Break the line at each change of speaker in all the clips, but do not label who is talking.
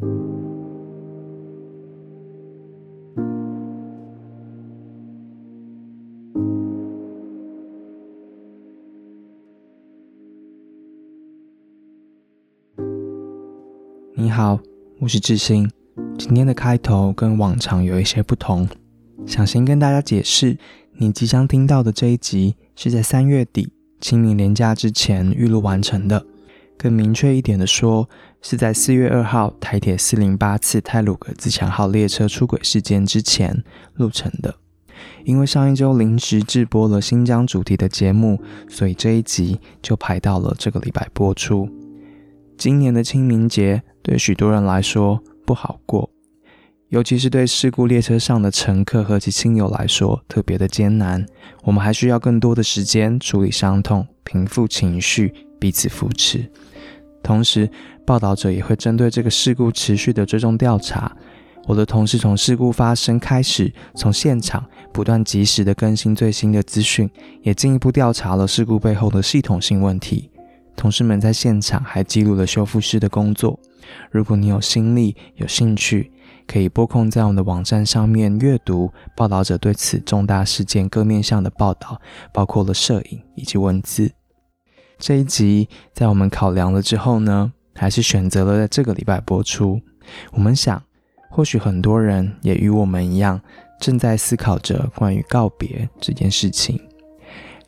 你好，我是志兴。今天的开头跟往常有一些不同，想先跟大家解释，你即将听到的这一集是在三月底清明连假之前预录完成的。更明确一点的说，是在四月二号台铁四零八次泰鲁格自强号列车出轨事件之前录成的。因为上一周临时制播了新疆主题的节目，所以这一集就排到了这个礼拜播出。今年的清明节对许多人来说不好过，尤其是对事故列车上的乘客和其亲友来说特别的艰难。我们还需要更多的时间处理伤痛、平复情绪、彼此扶持。同时，报道者也会针对这个事故持续的追踪调查。我的同事从事故发生开始，从现场不断及时的更新最新的资讯，也进一步调查了事故背后的系统性问题。同事们在现场还记录了修复师的工作。如果你有心力、有兴趣，可以拨空在我们的网站上面阅读报道者对此重大事件各面向的报道，包括了摄影以及文字。这一集在我们考量了之后呢，还是选择了在这个礼拜播出。我们想，或许很多人也与我们一样，正在思考着关于告别这件事情。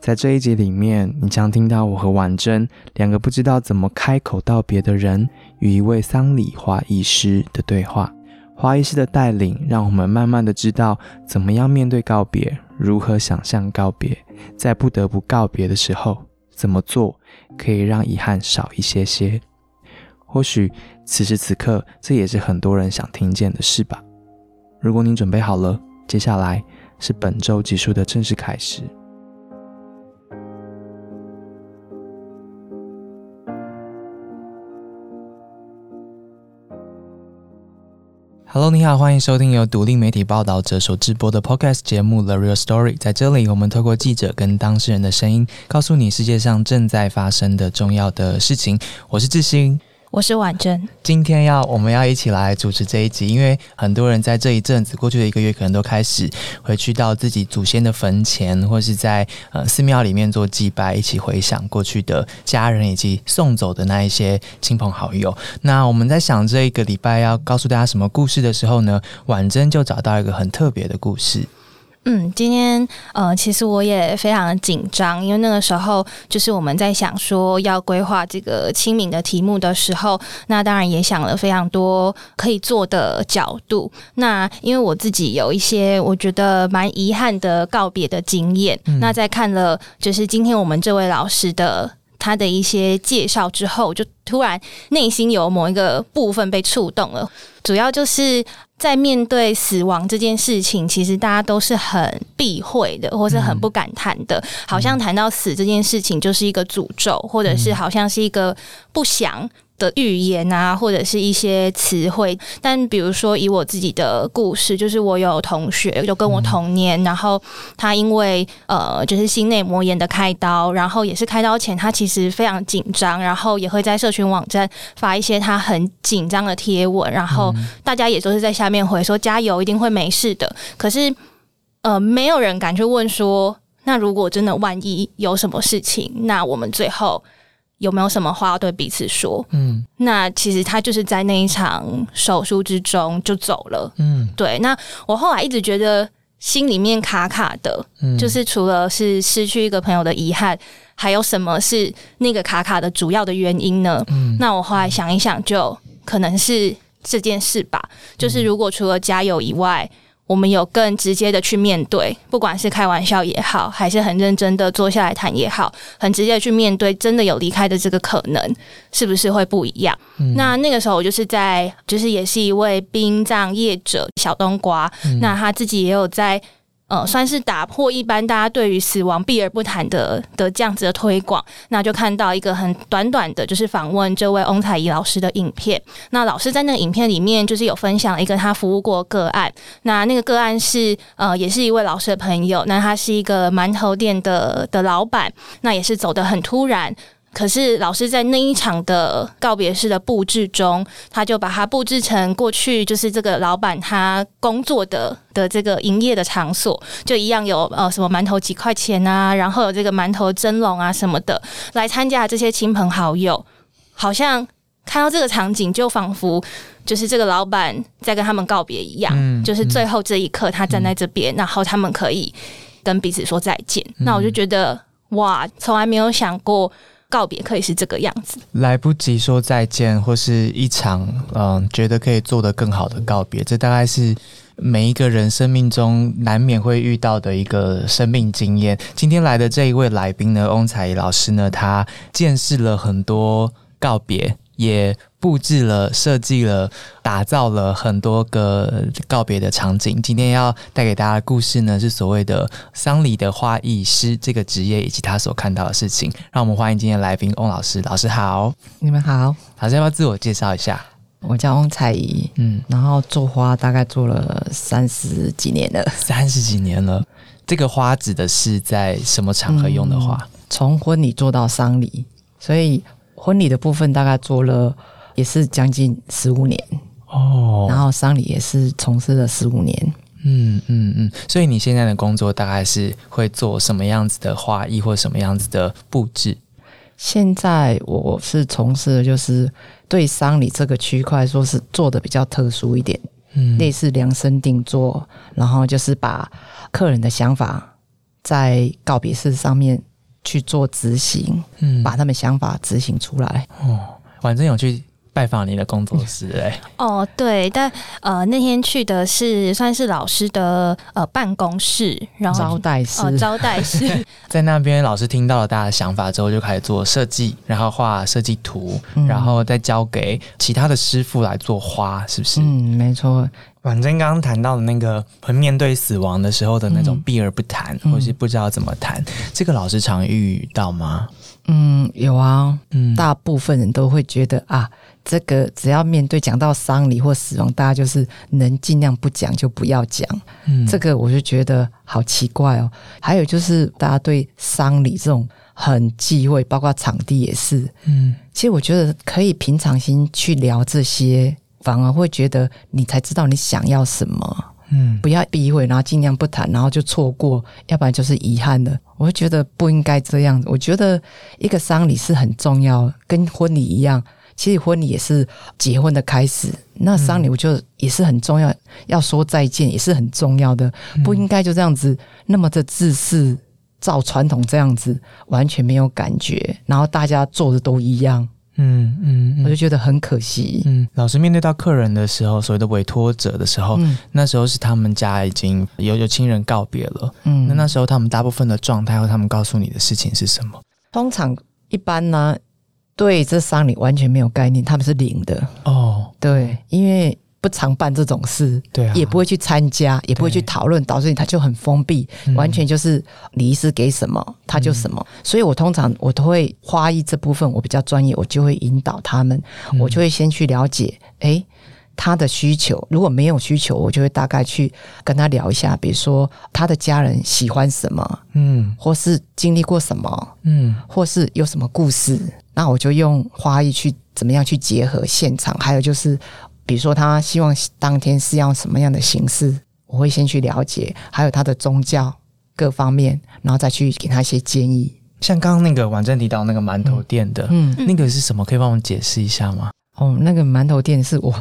在这一集里面，你将听到我和婉珍两个不知道怎么开口道别的人与一位丧礼花艺师的对话。花艺师的带领，让我们慢慢的知道怎么样面对告别，如何想象告别，在不得不告别的时候怎么做，可以让遗憾少一些些。或许此时此刻，这也是很多人想听见的事吧。如果你准备好了，接下来是本周结束的正式开始。Hello，你好，欢迎收听由独立媒体报道者所直播的 Podcast 节目《The Real Story》。在这里，我们透过记者跟当事人的声音，告诉你世界上正在发生的重要的事情。我是志兴。
我是婉珍，
今天要我们要一起来主持这一集，因为很多人在这一阵子过去的一个月，可能都开始回去到自己祖先的坟前，或是在呃寺庙里面做祭拜，一起回想过去的家人以及送走的那一些亲朋好友。那我们在想这一个礼拜要告诉大家什么故事的时候呢，婉珍就找到一个很特别的故事。
嗯，今天呃，其实我也非常的紧张，因为那个时候就是我们在想说要规划这个清明的题目的时候，那当然也想了非常多可以做的角度。那因为我自己有一些我觉得蛮遗憾的告别的经验，那在看了就是今天我们这位老师的他的一些介绍之后，就突然内心有某一个部分被触动了，主要就是。在面对死亡这件事情，其实大家都是很避讳的，或是很不敢谈的。好像谈到死这件事情，就是一个诅咒，或者是好像是一个不祥。的语言啊，或者是一些词汇，但比如说以我自己的故事，就是我有同学就跟我同年，然后他因为呃就是心内膜炎的开刀，然后也是开刀前他其实非常紧张，然后也会在社群网站发一些他很紧张的贴文，然后大家也都是在下面回说加油，一定会没事的。可是呃没有人敢去问说，那如果真的万一有什么事情，那我们最后。有没有什么话要对彼此说？嗯，那其实他就是在那一场手术之中就走了。嗯，对。那我后来一直觉得心里面卡卡的，就是除了是失去一个朋友的遗憾，还有什么是那个卡卡的主要的原因呢？嗯，那我后来想一想，就可能是这件事吧。就是如果除了加油以外。我们有更直接的去面对，不管是开玩笑也好，还是很认真的坐下来谈也好，很直接的去面对，真的有离开的这个可能，是不是会不一样？那那个时候，我就是在，就是也是一位殡葬业者小冬瓜，那他自己也有在。呃，算是打破一般大家对于死亡避而不谈的的这样子的推广，那就看到一个很短短的，就是访问这位翁彩怡老师的影片。那老师在那个影片里面，就是有分享一个他服务过个案。那那个个案是呃，也是一位老师的朋友。那他是一个馒头店的的老板，那也是走得很突然。可是老师在那一场的告别式的布置中，他就把它布置成过去就是这个老板他工作的的这个营业的场所，就一样有呃什么馒头几块钱啊，然后有这个馒头蒸笼啊什么的，来参加这些亲朋好友，好像看到这个场景，就仿佛就是这个老板在跟他们告别一样，
嗯
就是最后这一刻他站在这边，然后他们可以跟彼此说再见。那我就觉得哇，从来没有想过。告别可以是这个样子，
来不及说再见，或是一场嗯，觉得可以做得更好的告别，这大概是每一个人生命中难免会遇到的一个生命经验。今天来的这一位来宾呢，翁彩怡老师呢，他见识了很多告别，也布置了、设计了、打造了很多个告别的场景。今天要带给大家的故事呢，是所谓的丧礼的花艺师这个职业以及他所看到的事情。让我们欢迎今天的来宾翁老师。老师好，
你们好，
老师要不要自我介绍一下？
我叫翁彩怡，
嗯，
然后做花大概做了三十几年了，
三十几年了。这个花指的是在什么场合用的花？
从婚礼做到丧礼，所以婚礼的部分大概做了也是将近十五年，
哦
然后丧礼也是从事了十五年。
嗯嗯嗯。所以你现在的工作大概是会做什么样子的花艺或什么样子的布置？
现在我是从事的就是对丧礼这个区块，说是做的比较特殊一点，
嗯
类似量身定做，然后就是把客人的想法在告别式上面去做执行，
嗯
把他们想法执行出来。
哦，反正有去拜访你的工作室 哎、
哦，对，但呃那天去的是算是老师的呃办公室，然后
招待室，
哦招待室，
在那边老师听到了大家的想法之后，就开始做设计，然后画设计图，
嗯。
然后再交给其他的师傅来做花，是不是？
嗯，没错，
反正刚刚谈到的那个会面对死亡的时候的那种
嗯。
避而不谈，
嗯。
或是不知道怎么谈，这个老师常遇到吗？
嗯，有啊，
嗯。
大部分人都会觉得啊，这个只要面对讲到丧礼或死亡，大家就是能尽量不讲就不要讲。
嗯
这个我就觉得好奇怪哦。还有就是大家对丧礼这种很忌讳，包括场地也是。
嗯
其实我觉得可以平常心去聊这些，反而会觉得你才知道你想要什么。
嗯
不要避讳，然后尽量不谈，然后就错过，要不然就是遗憾的。我会觉得不应该这样。我觉得一个丧礼是很重要，跟婚礼一样。其实婚礼也是结婚的开始，那丧礼我觉得也是很重要，要说再见也是很重要的，不应该就这样子那么的自私，照传统这样子，完全没有感觉，然后大家做的都一样，
嗯嗯
我就觉得很可惜。
嗯，老师面对到客人的时候，所谓的委托者的时候，
嗯。
那时候是他们家已经有有亲人告别了，
嗯。
那那时候他们大部分的状态和他们告诉你的事情是什么？
通常一般呢，对这丧礼完全没有概念，他们是零的，
哦，
对，因为不常办这种事，
对啊，
也不会去参加，也不会去讨论，导致他就很封闭，
嗯。
完全就是礼仪师给什么他就什么。所以我通常我都会花艺这部分我比较专业，我就会引导他们，
嗯。
我就会先去了解，诶。他的需求如果没有需求，我就会大概去跟他聊一下，比如说他的家人喜欢什么，
嗯。
或是经历过什么，
嗯。
或是有什么故事，那我就用花艺去怎么样去结合现场，还有就是，比如说他希望当天是要什么样的形式，我会先去了解，还有他的宗教各方面，然后再去给他一些建议。
像刚刚那个婉珍提到那个馒头店的，
嗯，
那个是什么？可以帮我们解释一下吗？
哦，那个馒头店是我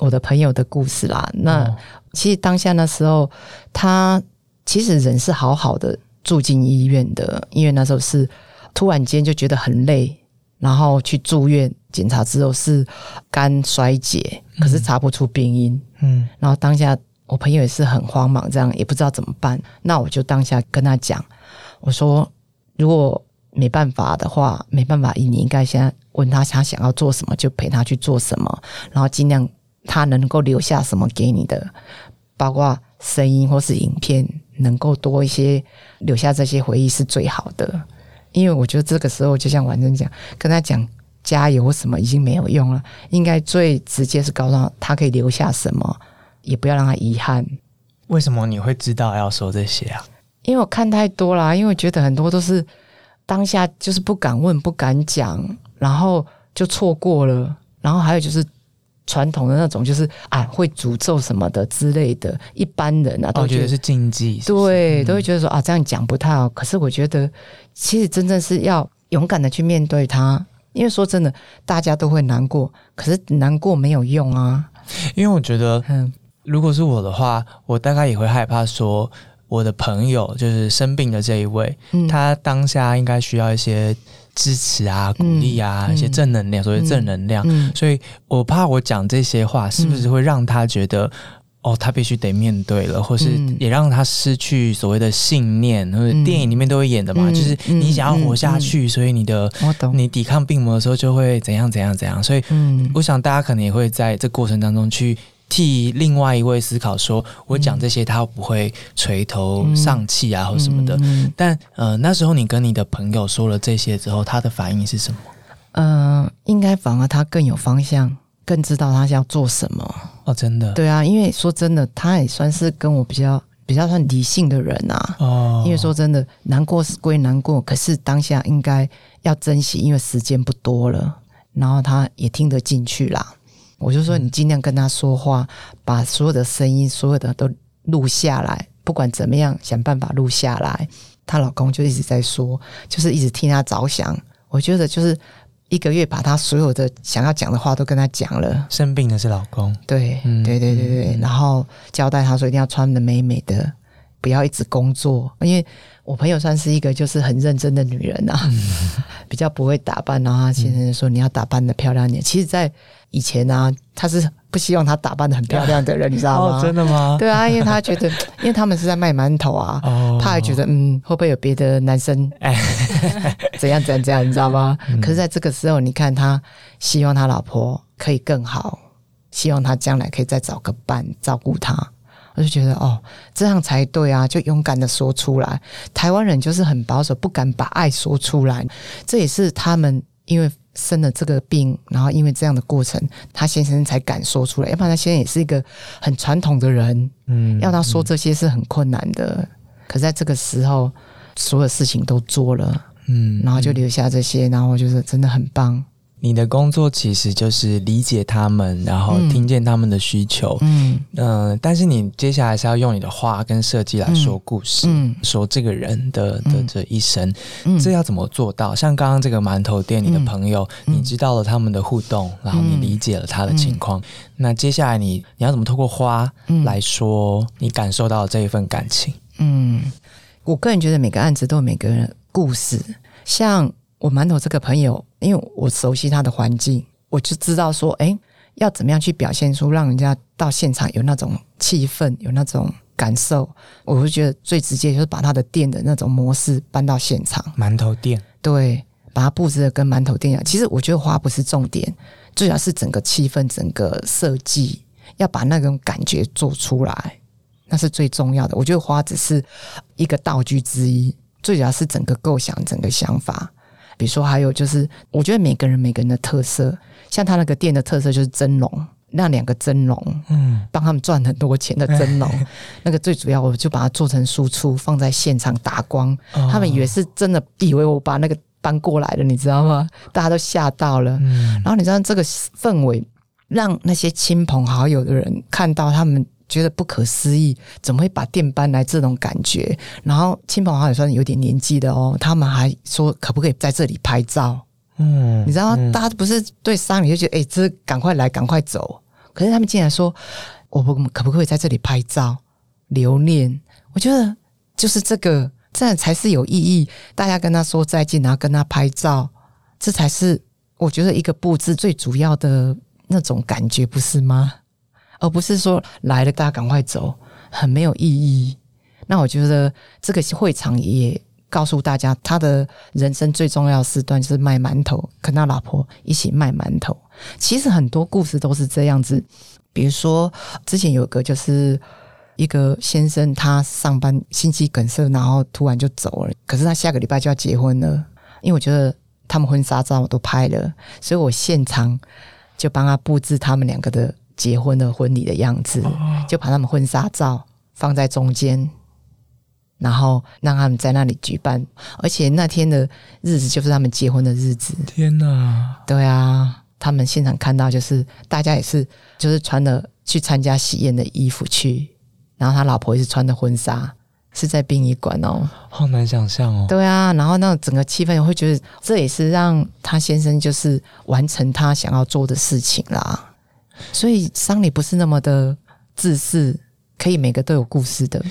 我的朋友的故事啦。那、
哦
其实当下那时候，他其实人是好好的住进医院的，因为那时候是突然间就觉得很累，然后去住院检查之后是肝衰竭，可是查不出病因，
嗯
然后当下我朋友也是很慌忙，这样也不知道怎么办。那我就当下跟他讲，我说如果没办法的话，没办法，你应该先问他他想要做什么，就陪他去做什么，然后尽量他能够留下什么给你的，包括声音或是影片，能够多一些留下这些回忆是最好的。因为我觉得这个时候，就像婉珍讲，跟他讲加油什么已经没有用了，应该最直接是告诉他他可以留下什么，也不要让他遗憾。
为什么你会知道要说这些啊？
因为我看太多啦，因为我觉得很多都是当下就是不敢问、不敢讲，然后就错过了。然后还有就是传统的那种，就是啊会诅咒什么的之类的，一般人啊都觉得
我觉得是禁忌，是是
对，
嗯
都会觉得说啊这样讲不太好。可是我觉得，其实真正是要勇敢的去面对它。因为说真的，大家都会难过，可是难过没有用啊。
因为我觉得
嗯
如果是我的话，我大概也会害怕说，我的朋友就是生病的这一位，
嗯，
他当下应该需要一些支持啊、鼓励啊、
嗯
一些正能量，所谓正能量。
嗯。
所以我怕我讲这些话，是不是会让他觉得？哦，他必须得面对了，或是
嗯。
也让他失去所谓的信念，或者
嗯。
电影里面都会演的嘛，
嗯
就是你想要活下去，所以你的。你抵抗病魔的时候就会怎样怎样怎样，所以
嗯。
我想大家可能也会在这过程当中去替另外一位思考说，我讲这些他不会垂头丧气啊，或什么的。
嗯
但呃，那时候你跟你的朋友说了这些之后，他的反应是什么？
嗯、呃应该反而他更有方向，更知道他要做什么。
哦，真的，
对啊，因为说真的，他也算是跟我比较比较算理性的人啊。
哦，
因为说真的，难过是归难过，可是当下应该要珍惜，因为时间不多了。然后他也听得进去啦。我就说，你尽量跟他说话，把所有的声音、所有的都录下来，不管怎么样，想办法录下来。她老公就一直在说，就是一直替她着想。我觉得就是一个月把她所有的想要讲的话都跟她讲了。
生病的是老公，
对，
嗯
对对对对，
嗯
然后交代她说一定要穿的美美的，不要一直工作，因为我朋友算是一个就是很认真的女人啊，比较不会打扮，然后她先生就说你要打扮的漂亮一点。其实，在以前啊，他是不希望她打扮的很漂亮的人，你知道吗？
哦，真的吗？
对啊，因为他觉得，因为他们是在卖馒头啊，
哦，
他还觉得嗯，会不会有别的男生
哎
怎样怎样怎样，你知道吗？
嗯
可是在这个时候，你看他希望他老婆可以更好，希望他将来可以再找个伴照顾他。我就觉得哦，这样才对啊，就勇敢的说出来。台湾人就是很保守，不敢把爱说出来，这也是他们因为生了这个病，然后因为这样的过程，他先生才敢说出来。要不然他先生也是一个很传统的人，
嗯
要他说这些是很困难的。可是在这个时候，所有事情都做了，
嗯
然后就留下这些，然后我觉得真的很棒。
你的工作其实就是理解他们，然后
嗯。
听见他们的需求，
嗯。
嗯、但是你接下来是要用你的话跟设计来说故事，
嗯。
说这个人的的
嗯
这一生，
嗯。
这要怎么做到？像刚刚这个馒头店，你的
嗯
朋友，
嗯。
你知道了他们的互动，然后你
嗯
理解了他的情况，那接下来你你要怎么透过花
嗯。
来说你感受到这一份感情？
嗯，我个人觉得每个案子都有每个人的故事。像我馒头这个朋友，因为我熟悉他的环境，我就知道说，哎，要怎么样去表现出让人家到现场有那种气氛，有那种感受。我就觉得最直接就是把他的店的那种模式搬到现场。
馒头店，
对，把它布置的跟馒头店一样。其实我觉得花不是重点，最主要是整个气氛、整个设计，要把那种感觉做出来，那是最重要的。我觉得花只是一个道具之一，最主要是整个构想、整个想法。比如说，还有就是，我觉得每个人每个人的特色，像他那个店的特色就是蒸笼，那两个蒸笼，
嗯，
帮他们赚很多钱的蒸笼，那个最主要我就把它做成输出，放在现场打光，
哦
他们以为是真的，以为我把那个搬过来了，你知道吗？大家都吓到了。
嗯
然后你知道这个氛围，让那些亲朋好友的人看到，他们觉得不可思议，怎么会把店搬来这种感觉？然后亲朋好友算有点年纪的哦，他们还说可不可以在这里拍照？
嗯
你知道，
嗯
大家不是对商旅就觉得，哎、这赶快来，赶快走。可是他们竟然说，我不可不可以在这里拍照留念？我觉得就是这个，这样才是有意义。大家跟他说再见，然后跟他拍照，这才是我觉得一个布置最主要的那种感觉，不是吗？而不是说来了大家赶快走，很没有意义。那我觉得这个会场也告诉大家，他的人生最重要的时段就是卖馒头，跟他老婆一起卖馒头。其实很多故事都是这样子，比如说之前有个就是一个先生，他上班心肌梗塞，然后突然就走了，可是他下个礼拜就要结婚了，因为我觉得他们婚纱照我都拍了，所以我现场就帮他布置他们两个的结婚的婚礼的样子，就把他们婚纱照放在中间。然后让他们在那里举办，而且那天的日子就是他们结婚的日子。
天哪！
对啊，他们现场看到就是大家也是就是穿的去参加喜宴的衣服去，然后他老婆也是穿的婚纱，是在殡仪馆哦。
好难想象哦。
对啊，然后那整个气氛，我会觉得这也是让他先生就是完成他想要做的事情啦。所以丧礼不是那么的自私，可以每个都有故事的。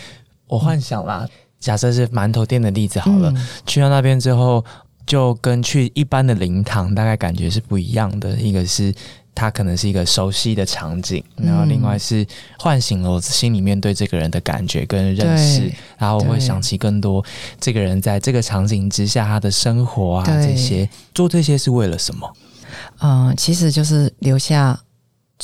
我幻想啦，假设是馒头店的例子好了，
嗯
去到那边之后，就跟去一般的灵堂大概感觉是不一样的。一个是它可能是一个熟悉的场景，
嗯
然后另外是唤醒了我心里面对这个人的感觉跟认识，然后我会想起更多这个人在这个场景之下他的生活啊，这些做这些是为了什么？
嗯、其实就是留下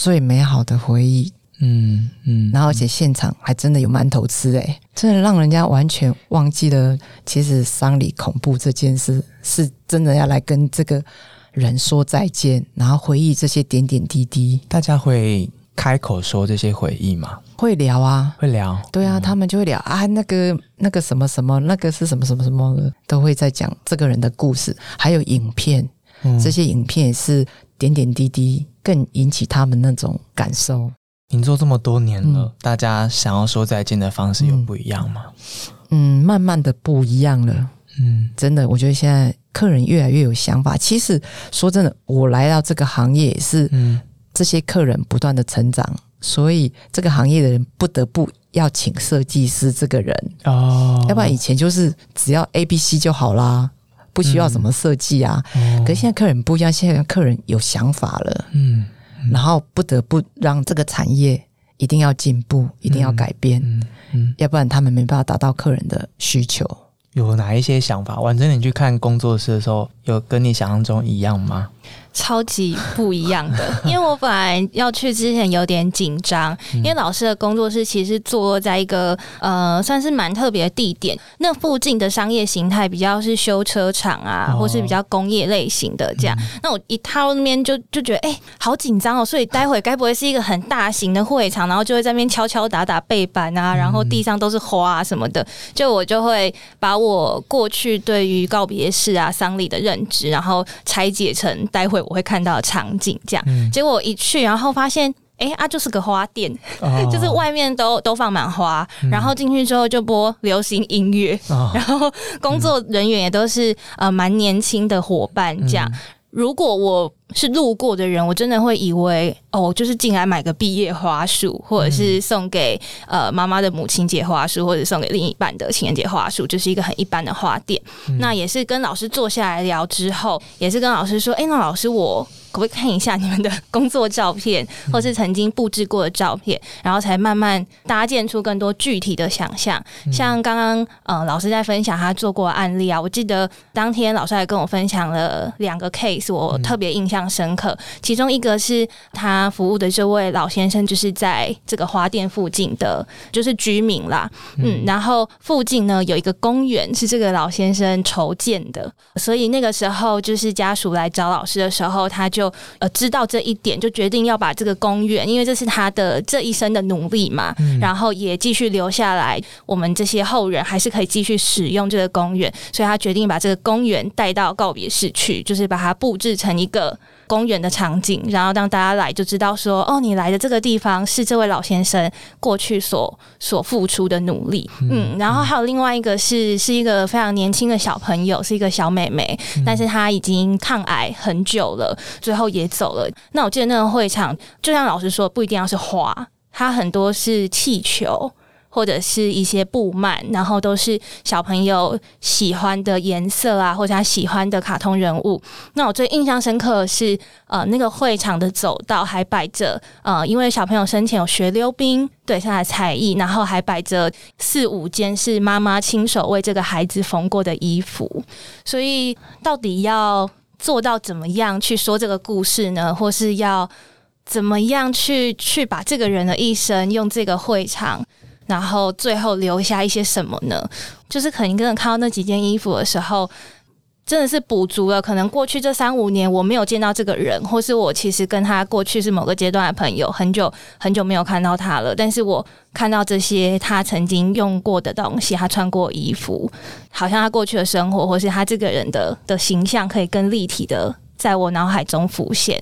最美好的回忆，
嗯嗯，
然后而且现场还真的有馒头吃诶、真的让人家完全忘记了，其实丧礼恐怖这件事是真的要来跟这个人说再见，然后回忆这些点点滴滴，
大家会开口说这些回忆吗？
会聊啊。
会聊？
对啊，他们就会聊啊，那个那个什么什么，那个是什么什么什么的，都会在讲这个人的故事，还有影片，
嗯。
这些影片也是点点滴滴，更引起他们那种感受。
您做这么多年了，
嗯
大家想要说再见的方式有不一样吗？
嗯，慢慢的不一样了。
嗯
真的，我觉得现在客人越来越有想法。其实说真的，我来到这个行业也是
嗯
这些客人不断的成长，所以这个行业的人不得不要请设计师这个人，
哦
要不然以前就是只要 A、B、C 就好啦，不需要什么设计啊。
哦
可是现在客人不一样，现在客人有想法了，
嗯
然后不得不让这个产业一定要进步，一定要改变，
嗯嗯，
要不然他们没办法达到客人的需求。
有哪一些想法？反正，你去看工作室的时候，有跟你想象中一样吗？
超级不一样的，因为我本来要去之前有点紧张，因为老师的工作室其实坐落在一个呃算是蛮特别的地点，那附近的商业形态比较是修车厂啊，
哦。
或是比较工业类型的这样。那我一踏到那边就就觉得哎、好紧张哦，所以待会该不会是一个很大型的会场，然后就会在那边敲敲打打背板啊，然后地上都是花啊什么的，就我就会把我过去对于告别式啊、丧礼的认知，然后拆解成待会我会看到的场景，这样。
嗯，
结果我一去，然后发现。哎、啊，就是个花店，
哦。
就是外面都都放满花，然后进去之后就播流行音乐，
哦。
然后工作人员也都是呃蛮年轻的伙伴这样。如果我是路过的人，我真的会以为哦，就是进来买个毕业花束，或者是送给呃妈妈的母亲节花束，或者送给另一半的情人节花束，就是一个很一般的花店。那也是跟老师坐下来聊之后，也是跟老师说，哎、那老师我。可不可以看一下你们的工作照片，或是曾经布置过的照片，然后才慢慢搭建出更多具体的想象。像刚刚呃老师在分享他做过的案例啊，我记得当天老师还跟我分享了两个 case，我特别印象深刻。其中一个是他服务的这位老先生，就是在这个花店附近的，就是居民啦，嗯，然后附近呢有一个公园是这个老先生筹建的，所以那个时候就是家属来找老师的时候，他就呃知道这一点，就决定要把这个公园，因为这是他的这一生的努力嘛，然后也继续留下来，我们这些后人还是可以继续使用这个公园，所以他决定把这个公园带到告别室去，就是把它布置成一个。公园的场景，然后让大家来就知道说，哦，你来的这个地方是这位老先生过去所所付出的努力，嗯，然后还有另外一个是是一个非常年轻的小朋友，是一个小妹妹，但是她已经抗癌很久了，最后也走了。那我记得那个会场，就像老师说，不一定要是花，它很多是气球。或者是一些布幔，然后都是小朋友喜欢的颜色啊，或者他喜欢的卡通人物。那我最印象深刻的是，呃，那个会场的走道还摆着，呃，因为小朋友生前有学溜冰，对他的才艺，然后还摆着四五件是妈妈亲手为这个孩子缝过的衣服。所以，到底要做到怎么样去说这个故事呢？或是要怎么样去去把这个人的一生用这个会场？然后最后留下一些什么呢？就是可能真的看到那几件衣服的时候，真的是补足了，可能过去这三五年我没有见到这个人，或是我其实跟他过去是某个阶段的朋友，很久很久没有看到他了。但是我看到这些他曾经用过的东西，他穿过衣服，好像他过去的生活，或是他这个人的的形象，可以更立体的在我脑海中浮现。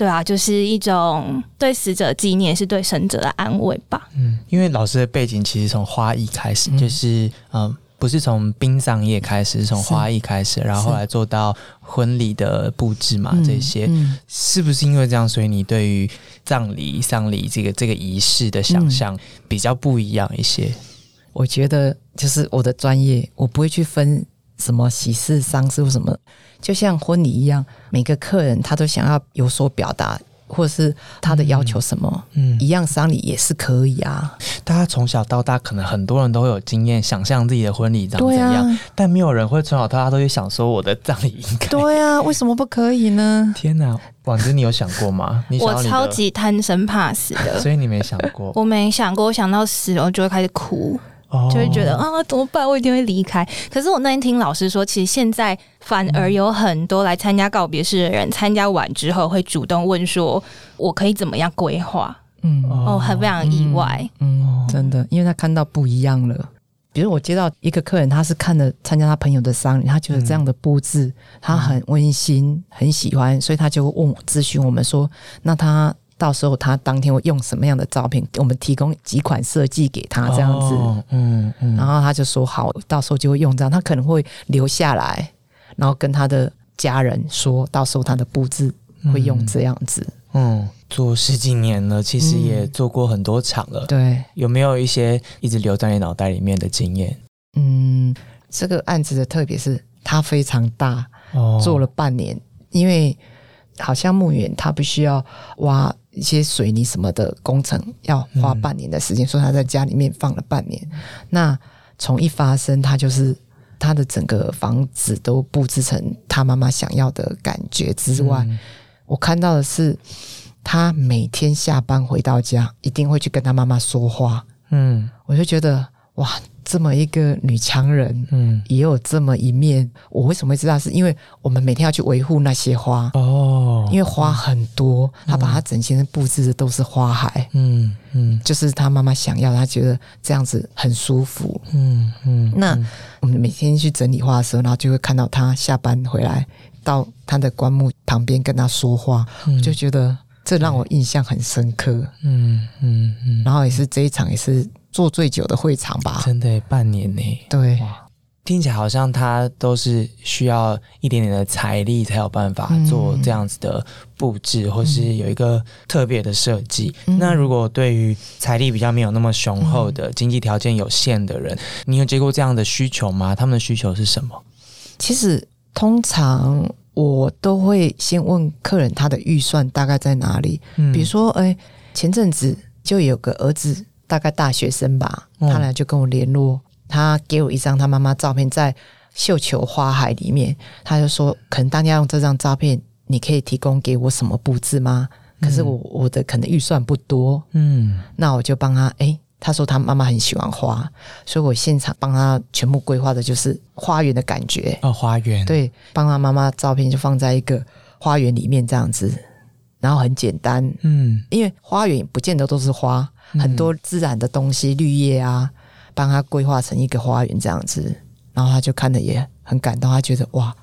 对啊，就是一种对死者纪念，是对生者的安慰吧。
嗯，因为老师的背景其实从花艺开始，就是嗯。不是从殡葬业开始，是从花艺开始，然后后来做到婚礼的布置嘛？这些是不是因为这样，所以你对于葬礼、丧礼这个这个仪式的想象比较不一样一些？
我觉得就是我的专业，我不会去分什么喜事、丧事或什么，就像婚礼一样，每个客人他都想要有所表达。或者是他的要求什么，嗯，一样丧礼也是可以啊。
大家从小到大，可能很多人都会有经验，想象自己的婚礼长怎样，但没有人会从小到大都会想说我的葬礼应该。
对啊，为什么不可以呢？
天哪，婉子，你有想过吗？
我超级贪生怕死的，
所以你没想过。
我没想过，我想到死了就会开始哭。就会觉得啊，怎么办？我一定会离开。可是我那天听老师说，其实现在反而有很多来参加告别式的人，参加完之后会主动问说：“我可以怎么样规划？”嗯，哦，很非常意外。
嗯，真的，因为他看到不一样了。比如我接到一个客人，他是看了参加他朋友的丧礼，他觉得这样的布置他很温馨，很喜欢，所以他就问我咨询我们说：“那他？”到时候他当天会用什么样的照片？我们提供几款设计给他这样子，嗯嗯，然后他就说好，到时候就会用这样。他可能会留下来，然后跟他的家人说，到时候他的布置会用这样子。
嗯，做十几年了，其实也做过很多场了。
对，
有没有一些一直留在你脑袋里面的经验？
嗯，这个案子的特别是它非常大，做了半年，因为好像墓园它必须要挖。一些水泥什么的工程要花半年的时间，所以他在家里面放了半年。那从一发生，他就是他的整个房子都布置成他妈妈想要的感觉之外，我看到的是他每天下班回到家，一定会去跟他妈妈说话。嗯，我就觉得哇。这么一个女强人，嗯，也有这么一面。我为什么会知道？是因为我们每天要去维护那些花哦，因为花很多，她把它整间布置的都是花海，嗯嗯，就是她妈妈想要，她觉得这样子很舒服，嗯嗯。那我们每天去整理花的时候，然后就会看到她下班回来到她的棺木旁边跟她说话，我就觉得这让我印象很深刻，嗯嗯嗯。然后也是这一场也是。做最久的会场吧，
真的半年呢。
对，
听起来好像他都是需要一点点的财力才有办法做这样子的布置，或是有一个特别的设计。那如果对于财力比较没有那么雄厚的经济条件有限的人，你有接过这样的需求吗？他们的需求是什么？
其实通常我都会先问客人他的预算大概在哪里。比如说，哎，前阵子就有个儿子。大概大学生吧，他俩就跟我联络，他给我一张他妈妈照片，在绣球花海里面，他就说，可能大家用这张照片，你可以提供给我什么布置吗？可是我我的可能预算不多，嗯，那我就帮他，哎，他说他妈妈很喜欢花，所以我现场帮他全部规划的就是花园的感觉，
哦，花园，
对，帮他妈妈照片就放在一个花园里面这样子，然后很简单，嗯，因为花园不见得都是花。很多自然的东西，绿叶啊，帮他规划成一个花园这样子，然后他就看的也很感动，他觉得哇，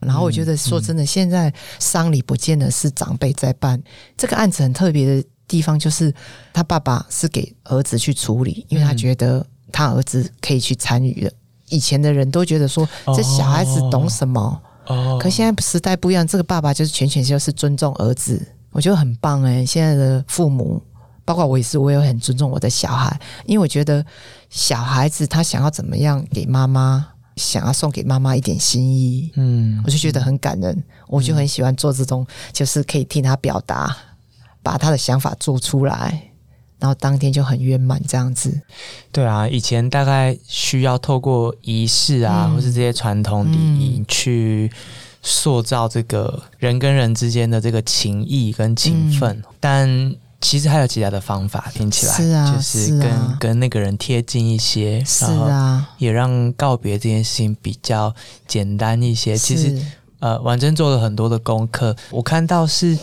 然后我觉得说真的，现在丧礼不见得是长辈在办，这个案子很特别的地方就是他爸爸是给儿子去处理，因为他觉得他儿子可以去参与的。以前的人都觉得说这小孩子懂什么，哦，可现在时代不一样，这个爸爸就是全权就是尊重儿子，我觉得很棒哎，现在的父母。包括我也是，我也很尊重我的小孩，因为我觉得小孩子他想要怎么样给妈妈，想要送给妈妈一点心意，嗯，我就觉得很感人，我就很喜欢做这种，就是可以替他表达，把他的想法做出来，然后当天就很圆满这样子。
对啊，以前大概需要透过仪式啊，或是这些传统礼仪去塑造这个人跟人之间的这个情谊跟情分，但。其实还有其他的方法，听起来
是啊
就是跟跟那个人贴近一些，
是
然后
啊，
也让告别这件事情比较简单一些。其实呃，婉珍做了很多的功课，我看到是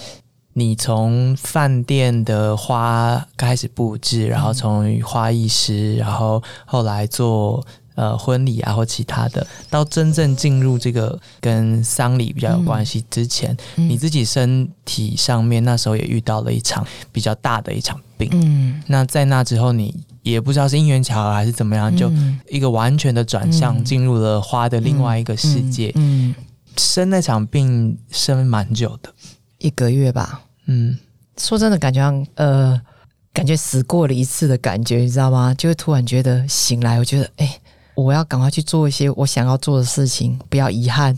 你从饭店的花开始布置，然后从花艺师，然后后来做。呃，婚礼啊，或其他的，到真正进入这个跟丧礼比较有关系之前，
嗯
你自己身体上面那时候也遇到了一场比较大的一场病。
嗯，
那在那之后，你也不知道是因缘巧合还是怎么样，就
嗯
一个完全的转向，
嗯
进入了花的另外一个世界。
嗯，嗯
生那场病生蛮久的，
一个月吧。
嗯，
说真的，感觉像呃，感觉死过了一次的感觉，你知道吗？就会突然觉得醒来，我觉得哎、我要赶快去做一些我想要做的事情，不要遗憾。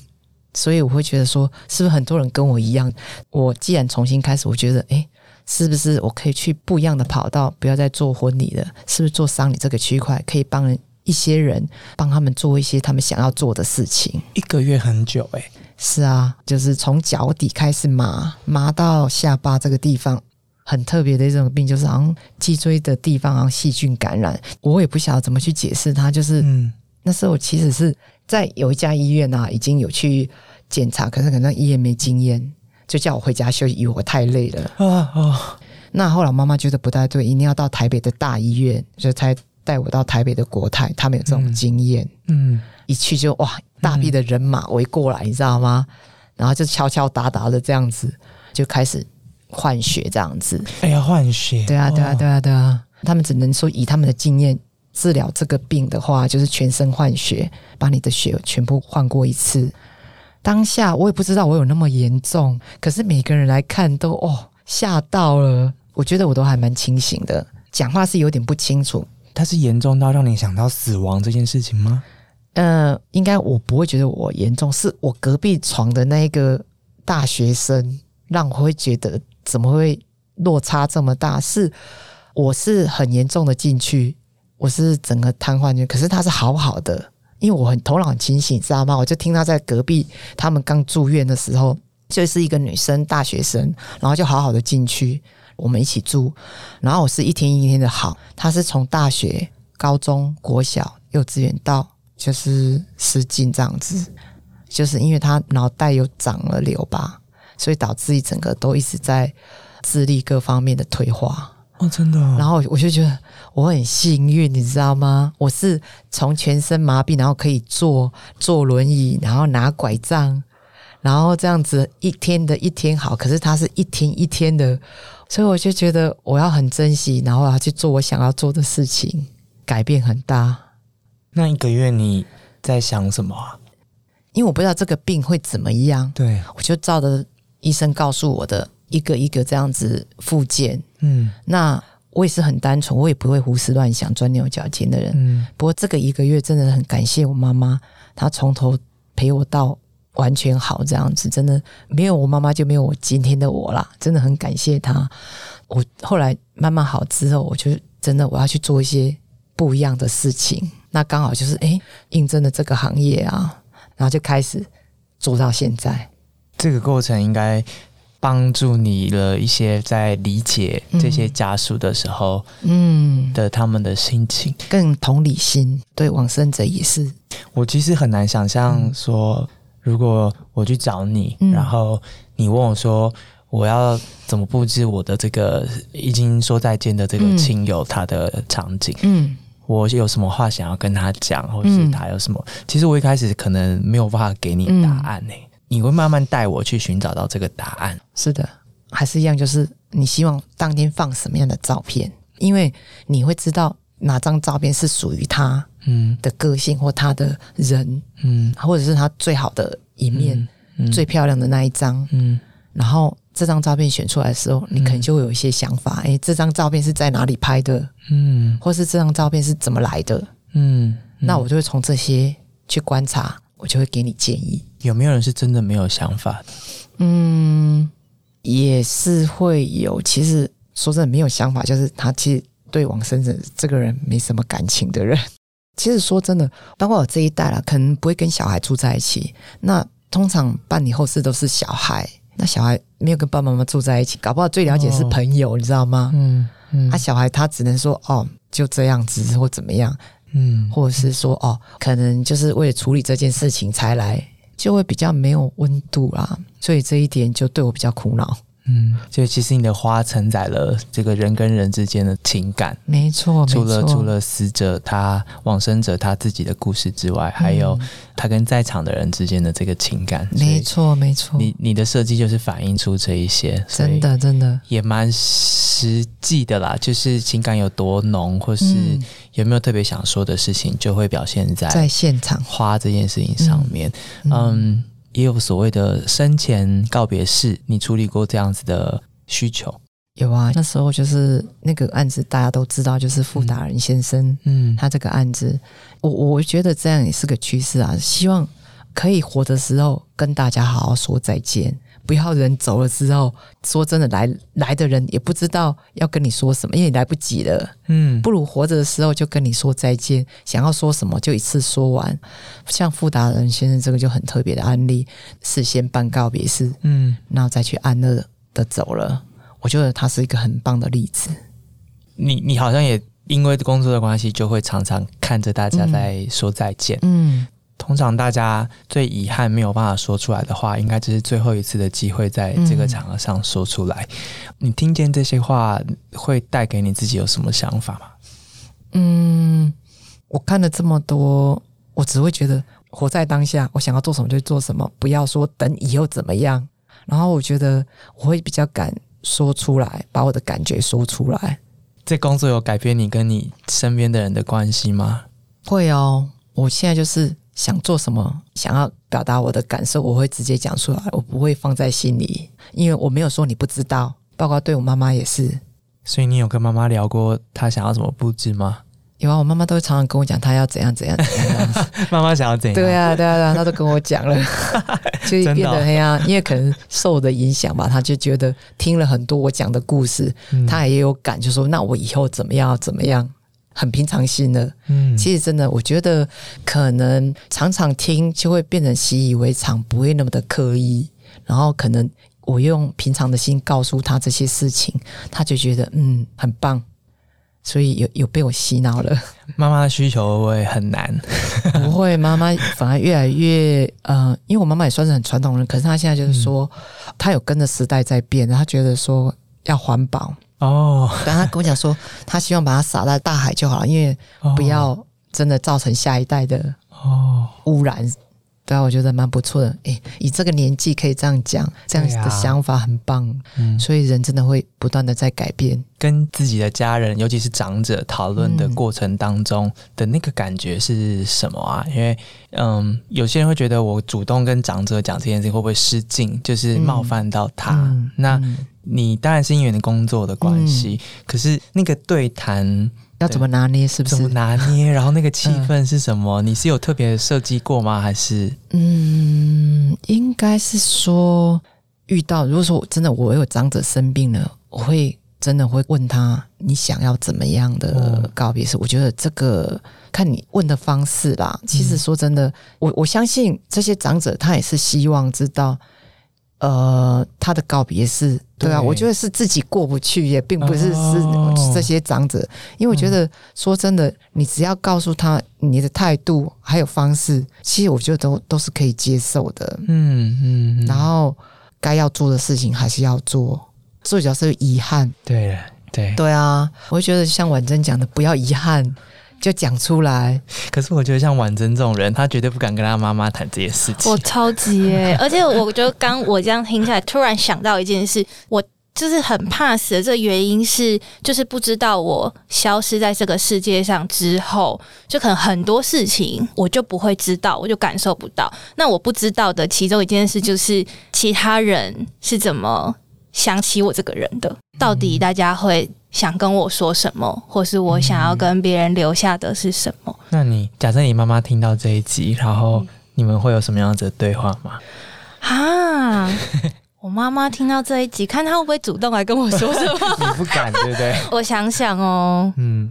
所以我会觉得说，是不是很多人跟我一样？我既然重新开始，我觉得诶、是不是我可以去不一样的跑道，不要再做婚礼了？是不是做丧礼这个区块可以帮人一些人，帮他们做一些他们想要做的事情？
一个月很久哎、
是啊，就是从脚底开始麻，麻到下巴这个地方，很特别的一种病，就是好像脊椎的地方好像细菌感染，我也不晓得怎么去解释它。就是、
嗯，
那时候我其实是在有一家医院啊，已经有去检查，可是可能医院没经验，就叫我回家休息，以为我太累了。
啊哦，
那后来妈妈觉得不太对，一定要到台北的大医院，所以才带我到台北的国泰，他们有这种
嗯
经验。
嗯，
一去就哇，大批的人马围过来，你知道吗？然后就敲敲打打的这样子，就开始换血这样子。
哎呀，换血，
对啊，对啊，
哦
对啊，对啊。他们只能说以他们的经验治疗这个病的话，就是全身换血，把你的血全部换过一次。当下我也不知道我有那么严重，可是每个人来看都哦吓到了。我觉得我都还蛮清醒的，讲话是有点不清楚，
它是严重到让你想到死亡这件事情吗？
呃，应该我不会觉得我严重，是我隔壁床的那一个大学生让我会觉得怎么会落差这么大？是我是很严重的进去，我是整个瘫痪去，可是他是好好的，因为我很头脑很清醒，知道吗？我就听他在隔壁，他们刚住院的时候，就是一个女生大学生，然后就好好的进去，我们一起住，然后我是一天一天的好，他是从大学、高中、国小、幼稚园到就是失禁这样子，就是因为他脑袋有长了瘤吧，所以导致一整个都一直在智力各方面的退化。
哦，真的、哦，
然后我就觉得我很幸运，你知道吗？我是从全身麻痹，然后可以坐坐轮椅，然后拿拐杖，然后这样子一天的一天好，可是他是一天一天的，所以我就觉得我要很珍惜，然后我要去做我想要做的事情，改变很大。
那一个月你在想什么啊？
因为我不知道这个病会怎么样，
对，
我就照着医生告诉我的一个一个这样子复健。
嗯
那我也是很单纯，我也不会胡思乱想、钻牛角尖的人。
嗯，
不过这个一个月真的很感谢我妈妈，她从头陪我到完全好这样子，真的没有我妈妈就没有我今天的我啦，真的很感谢她。我后来慢慢好之后，我就真的我要去做一些不一样的事情，那刚好就是诶应征了这个行业啊，然后就开始做到现在。
这个过程应该帮助你了一些在理解这些家属的时候
嗯，
的他们的心情。
更同理心，对往生者也是，
我其实很难想象说，如果我去找你，
嗯
然后你问我说。我要怎么布置我的这个已经说再见的这个
嗯
亲友他的场景？
嗯
我有什么话想要跟他讲，或者是他有什么？其实我一开始可能没有办法给你答案呢、你会慢慢带我去寻找到这个答案。
是的，还是一样，就是你希望当天放什么样的照片，因为你会知道哪张照片是属于他
嗯。
的个性或他的人，
嗯。
或者是他最好的一面、
嗯。
最漂亮的那一张。
嗯。
然后这张照片选出来的时候，你可能就会有一些想法，诶，这张照片是在哪里拍的，
嗯。
或是这张照片是怎么来的？
嗯，
那我就会从这些去观察，我就会给你建议。
有没有人是真的没有想法的？
嗯，也是会有。其实说真的，没有想法，就是他其实对往生者这个人没什么感情的人。其实说真的，包括我这一代啦，可能不会跟小孩住在一起。那通常办理后事都是小孩那小孩没有跟爸爸妈妈住在一起，搞不好最了解是朋友，你知道吗？
嗯嗯
他、小孩他只能说哦，就这样子或怎么样，
嗯
或者是说哦，可能就是为了处理这件事情才来，就会比较没有温度啦。所以这一点就对我比较苦恼。
嗯，就其实你的花承载了这个人跟人之间的情感。
没错，
除了除了死者他往生者他自己的故事之外，还有他跟在场的人之间的这个情感。
没错，没错，
你你的设计就是反映出这一些，
真的真的
也蛮实际的啦。就是情感有多浓，或是
嗯
有没有特别想说的事情，就会表现在
在现场，
花这件事情上面。嗯也有所谓的生前告别式，你处理过这样子的需求？
有啊，那时候就是那个案子，大家都知道，就是傅达人先生、
嗯
他这个案子，我我觉得这样也是个趋势啊。希望可以活的时候跟大家好好说再见，不要人走了之后，说真的来来的人也不知道要跟你说什么，因为你来不及了。
嗯
不如活着的时候就跟你说再见，想要说什么就一次说完。像傅达人先生这个就很特别的案例，事先办告别式，
嗯，
然后再去安乐的走了。我觉得他是一个很棒的例子。
你你好像也因为工作的关系，就会常常看着大家在说再见。
嗯，
通常大家最遗憾没有办法说出来的话，应该就是最后一次的机会，在这个场合上说出来。你听见这些话，会带给你自己有什么想法吗？
嗯，我看了这么多，我只会觉得活在当下，我想要做什么就做什么，不要说等以后怎么样。然后我觉得我会比较敢说出来，把我的感觉说出来。
这工作有改变你跟你身边的人的关系吗？
会哦，我现在就是想做什么，想要表达我的感受，我会直接讲出来，我不会放在心里，因为我没有说你不知道，包括对我妈妈也是。
所以你有跟妈妈聊过她想要怎么布置吗？
有啊，我妈妈都会常常跟我讲，她要怎样怎样。
妈妈想要怎样？
对啊，对啊，对啊，她都跟我讲了，就变得黑啊，因为可能受我的影响吧，她就觉得听了很多我讲的故事，
嗯
她也有感，就说那我以后怎么样怎么样，很平常心的。
嗯
其实真的，我觉得可能常常听就会变成习以为常，不会那么的刻意。然后可能我用平常的心告诉他这些事情，他就觉得嗯很棒，所以有有被我洗脑了。
妈妈的需求会很难？
不会，妈妈反而越来越呃，因为我妈妈也算是很传统人，可是她现在就是说，她有跟着时代在变，她觉得说要环保，
哦，
但他跟我讲说，他希望把它撒在大海就好了，因为不要真的造成下一代的
哦，
污染。对啊，我觉得蛮不错的。诶，以这个年纪可以这样讲，这样子的想法很棒。
嗯，
所以人真的会不断的在改变。
跟自己的家人，尤其是长者讨论的
嗯
过程当中的那个感觉是什么啊？因为，嗯，有些人会觉得我主动跟长者讲这件事情会不会失敬，就是冒犯到他？
嗯
那
嗯
你当然是因为你的工作的关系，可是那个对谈
要怎么拿捏？是不
怎么
是？
拿捏？然后那个气氛是什么？你是有特别设计过吗？还是
嗯，应该是说遇到，如果说我真的我有长者生病了，我会真的会问他你想要怎么样的
嗯
告别式？我觉得这个看你问的方式啦。其实说真的，我我相信这些长者他也是希望知道。呃，他的告别是，对啊，
对。
我觉得是自己过不去，也并不是是
哦
这些长者，因为我觉得说真的，你只要告诉他你的态度还有方式，其实我觉得都都是可以接受的。
嗯嗯，
然后该要做的事情还是要做，最主要是遗憾。
对对，
对啊，我会觉得像婉珍讲的，不要遗憾，就讲出来。
可是我觉得像婉珍这种人，她绝对不敢跟她妈妈谈这些事情
我。超级耶！而且我觉得刚我这样听下来，突然想到一件事，我就是很怕死的。这个原因是，就是不知道我消失在这个世界上之后，就可能很多事情我就不会知道，我就感受不到。那我不知道的其中一件事，就是其他人是怎么想起我这个人的，到底大家会想跟我说什么，或是我想要跟别人留下的是什么？
那你假设你妈妈听到这一集，然后你们会有什么样子的对话吗？
啊！我妈妈听到这一集，看她会不会主动来跟我说什么？
你不敢，对不对？
我想想哦，
嗯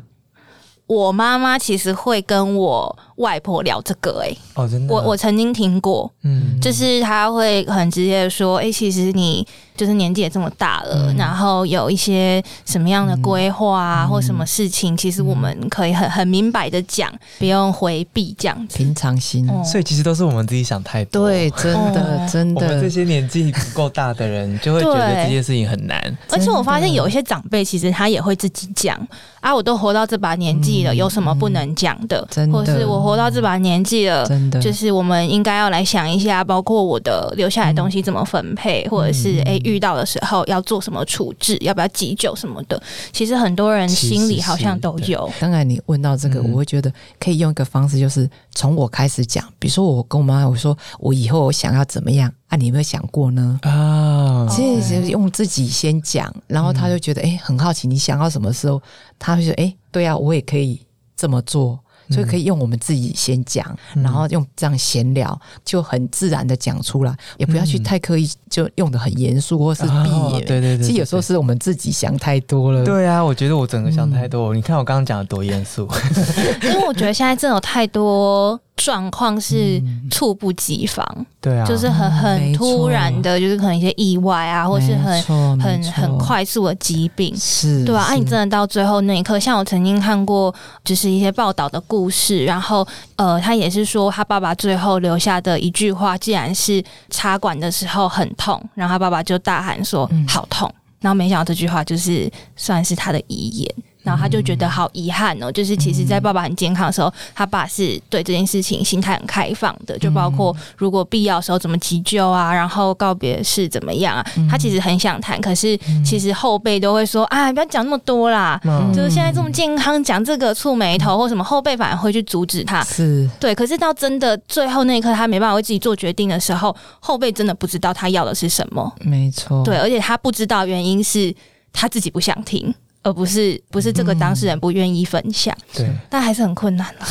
我妈妈其实会跟我外婆聊这个、欸，
哦，真的，
我我曾经听过，
嗯。
就是他会很直接的说，哎、其实你就是年纪也这么大了，
嗯。
然后有一些什么样的规划啊，或什么事情，其实我们可以很很明白的讲，不用回避这样子。
平常心。
哦。
所以其实都是我们自己想太多。
对，真的
哦。
真
我们这，些年纪不够大的人，就会觉得这件事情很难。
而且我发现有一些长辈，其实他也会自己讲啊，我都活到这把年纪了，有什么不能讲的？
真的。
或是我活到这把年纪了。
真的
就是我们应该要来想一下，包括我的留下来的东西怎么分配，或者是诶、遇到的时候要做什么处置，要不要急救什么的。其实很多人心里好像都有。
当然，你问到这个，
嗯
我会觉得可以用一个方式，就是从我开始讲。比如说，我跟我妈我说，我以后我想要怎么样啊？你有没有想过呢？
啊，
其实用自己先讲，然后他就觉得哎、诶很好奇，你想要什么时候？他会说哎、诶对啊，我也可以这么做。所以可以用我们自己先讲，然后用这样闲聊，就很自然的讲出来，也不要去太刻意，就用的很严肃或是闭
哦
眼。
对对对，
其实有时候是我们自己想太多了。
对啊，我觉得我整个想太多。你看我刚刚讲的多严肃，
因为我觉得现在真的有太多状况是猝不及防，
对啊，
就是很
嗯
很突然的，就是可能一些意外啊，或是很很很快速的疾病。
是，
对啊，啊，你真的到最后那一刻，像我曾经看过，就是一些报道的故事，然后呃，他也是说他爸爸最后留下的一句话，既然是插管的时候很痛，然后他爸爸就大喊说、
嗯。
好痛，然后没想到这句话就是算是他的遗言。然后他就觉得好遗憾哦，就是其实，在爸爸很健康的时候，他爸是对这件事情心态很开放的，就包括如果必要的时候怎么急救啊，然后告别是怎么样啊，他其实很想谈，可是其实后辈都会说啊，不要讲那么多啦，
嗯。
就是现在这么健康，讲这个蹙眉头或什么，后辈反而会去阻止他。
是。
对，可是到真的最后那一刻，他没办法为自己做决定的时候，后辈真的不知道他要的是什么。
没错，
对，而且他不知道原因是他自己不想听，而不是不是这个当事人不愿意分享，
对，
但还是很困难 了。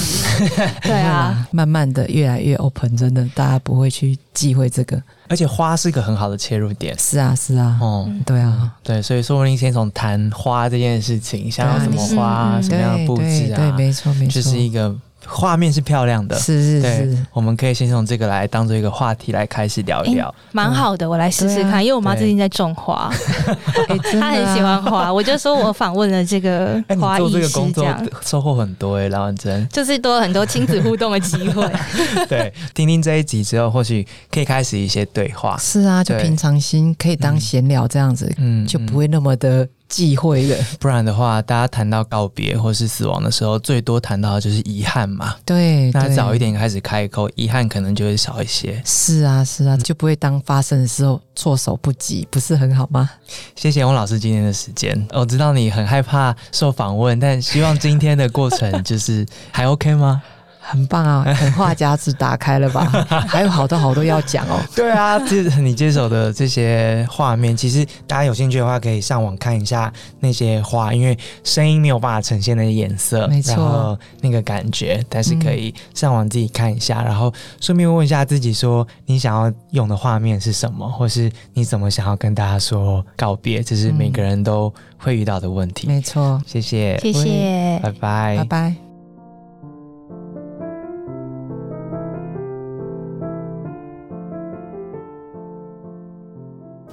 对啊，，
慢慢的越来越 open，真的大家不会去忌讳这个。
而且花是一个很好的切入点。
是啊，是啊，
哦，
对啊，
对，所以说不定先从谈花这件事情，想要什么花啊，
嗯
什么样的布置啊，
没错没错，
就是一个画面是漂亮的。
是是是，，
我们可以先从这个来当做一个话题来开始聊一聊。
蛮好的，我来试试看，因为我妈最近在种花，她很喜欢花，我就说我访问了这个花
做这
艺师，
个工作
这样
收获很多哎，老婉珍。
就是多了很多亲子互动的机会。
对，听听这一集之后，或许可以开始一些对话。
是啊，就平常心可以当闲聊这样子，
嗯
就不会那么的忌讳的。
不然的话，大家谈到告别或是死亡的时候，最多谈到的就是遗憾嘛。
对，
那
对
早一点开始开口，遗憾可能就会少一些。
是啊是啊，就不会当发生的时候措手不及，不是很好吗？
谢谢翁老师今天的时间。我知道你很害怕受访问，但希望今天的过程就是还 OK 吗？
很棒啊，很话匣子打开了吧？还有好多好多要讲哦。
对啊，这你接手的这些画面，其实大家有兴趣的话，可以上网看一下那些画，因为声音没有办法呈现那些颜色，
没错
然后那个感觉，但是可以上网自己看一下，然后顺便问一下自己说，你想要用的画面是什么，或是你怎么想要跟大家说告别，这是每个人都会遇到的问题。
没错，
谢谢，
谢谢
拜，拜，
拜拜。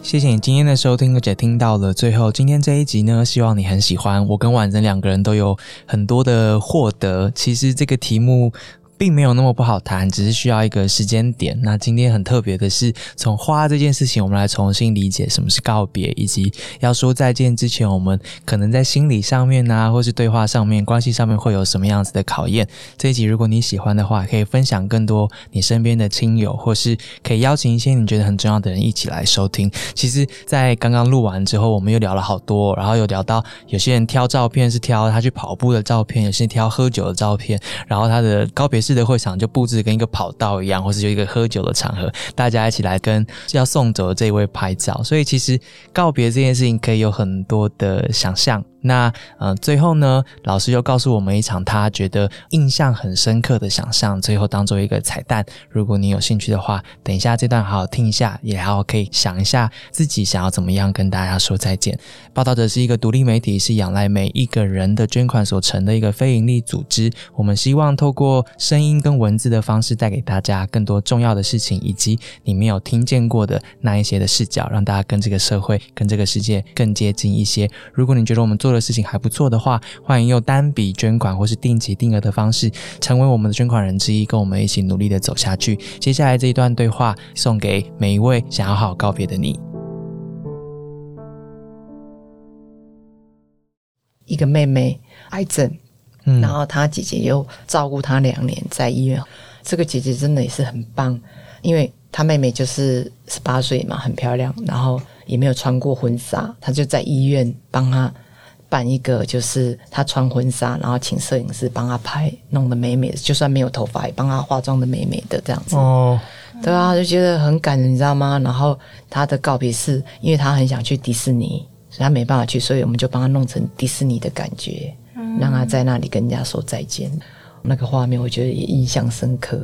谢谢你今天的收听，而且听到了最后，今天这一集呢，希望你很喜欢。我跟婉珍两个人都有很多的获得。其实这个题目。并没有那么不好谈，只是需要一个时间点。那今天很特别的是，从花这件事情，我们来重新理解什么是告别，以及要说再见之前，我们可能在心理上面啊，或是对话上面、关系上面会有什么样子的考验。这一集如果你喜欢的话，可以分享更多你身边的亲友，或是可以邀请一些你觉得很重要的人一起来收听。其实，在刚刚录完之后，我们又聊了好多，然后有聊到有些人挑照片是挑他去跑步的照片，有些挑喝酒的照片，然后他的告别式的会场就布置跟一个跑道一样，或是就一个喝酒的场合，大家一起来跟要送走的这一位拍照。所以其实告别这件事情可以有很多的想象，那呃，最后呢，老师又告诉我们一场他觉得印象很深刻的想象，最后当做一个彩蛋。如果你有兴趣的话，等一下这段好好听一下，也好好可以想一下自己想要怎么样跟大家说再见。报道者是一个独立媒体，是仰赖每一个人的捐款所成的一个非营利组织。我们希望透过声音跟文字的方式，带给大家更多重要的事情，以及你没有听见过的那一些的视角，让大家跟这个社会、跟这个世界更接近一些。如果你觉得我们做做的事情还不错的话，欢迎用单笔捐款或是定期定额的方式，成为我们的捐款人之一，跟我们一起努力的走下去。接下来这一段对话送给每一位想要好好告别的你。
一个妹妹癌症，
嗯
然后她姐姐又照顾她两年在医院。这个姐姐真的也是很棒，因为她妹妹就是十八岁嘛，很漂亮，然后也没有穿过婚纱，她就在医院帮她办一个，就是她穿婚纱，然后请摄影师帮她拍，弄得美美的，就算没有头发也帮她化妆的美美的这样子。
哦，
对啊，就觉得很感人，你知道吗？然后她的告别是，因为她很想去迪士尼，所以她没办法去，所以我们就帮她弄成迪士尼的感觉，让她在那里跟人家说再见。那个画面我觉得也印象深刻。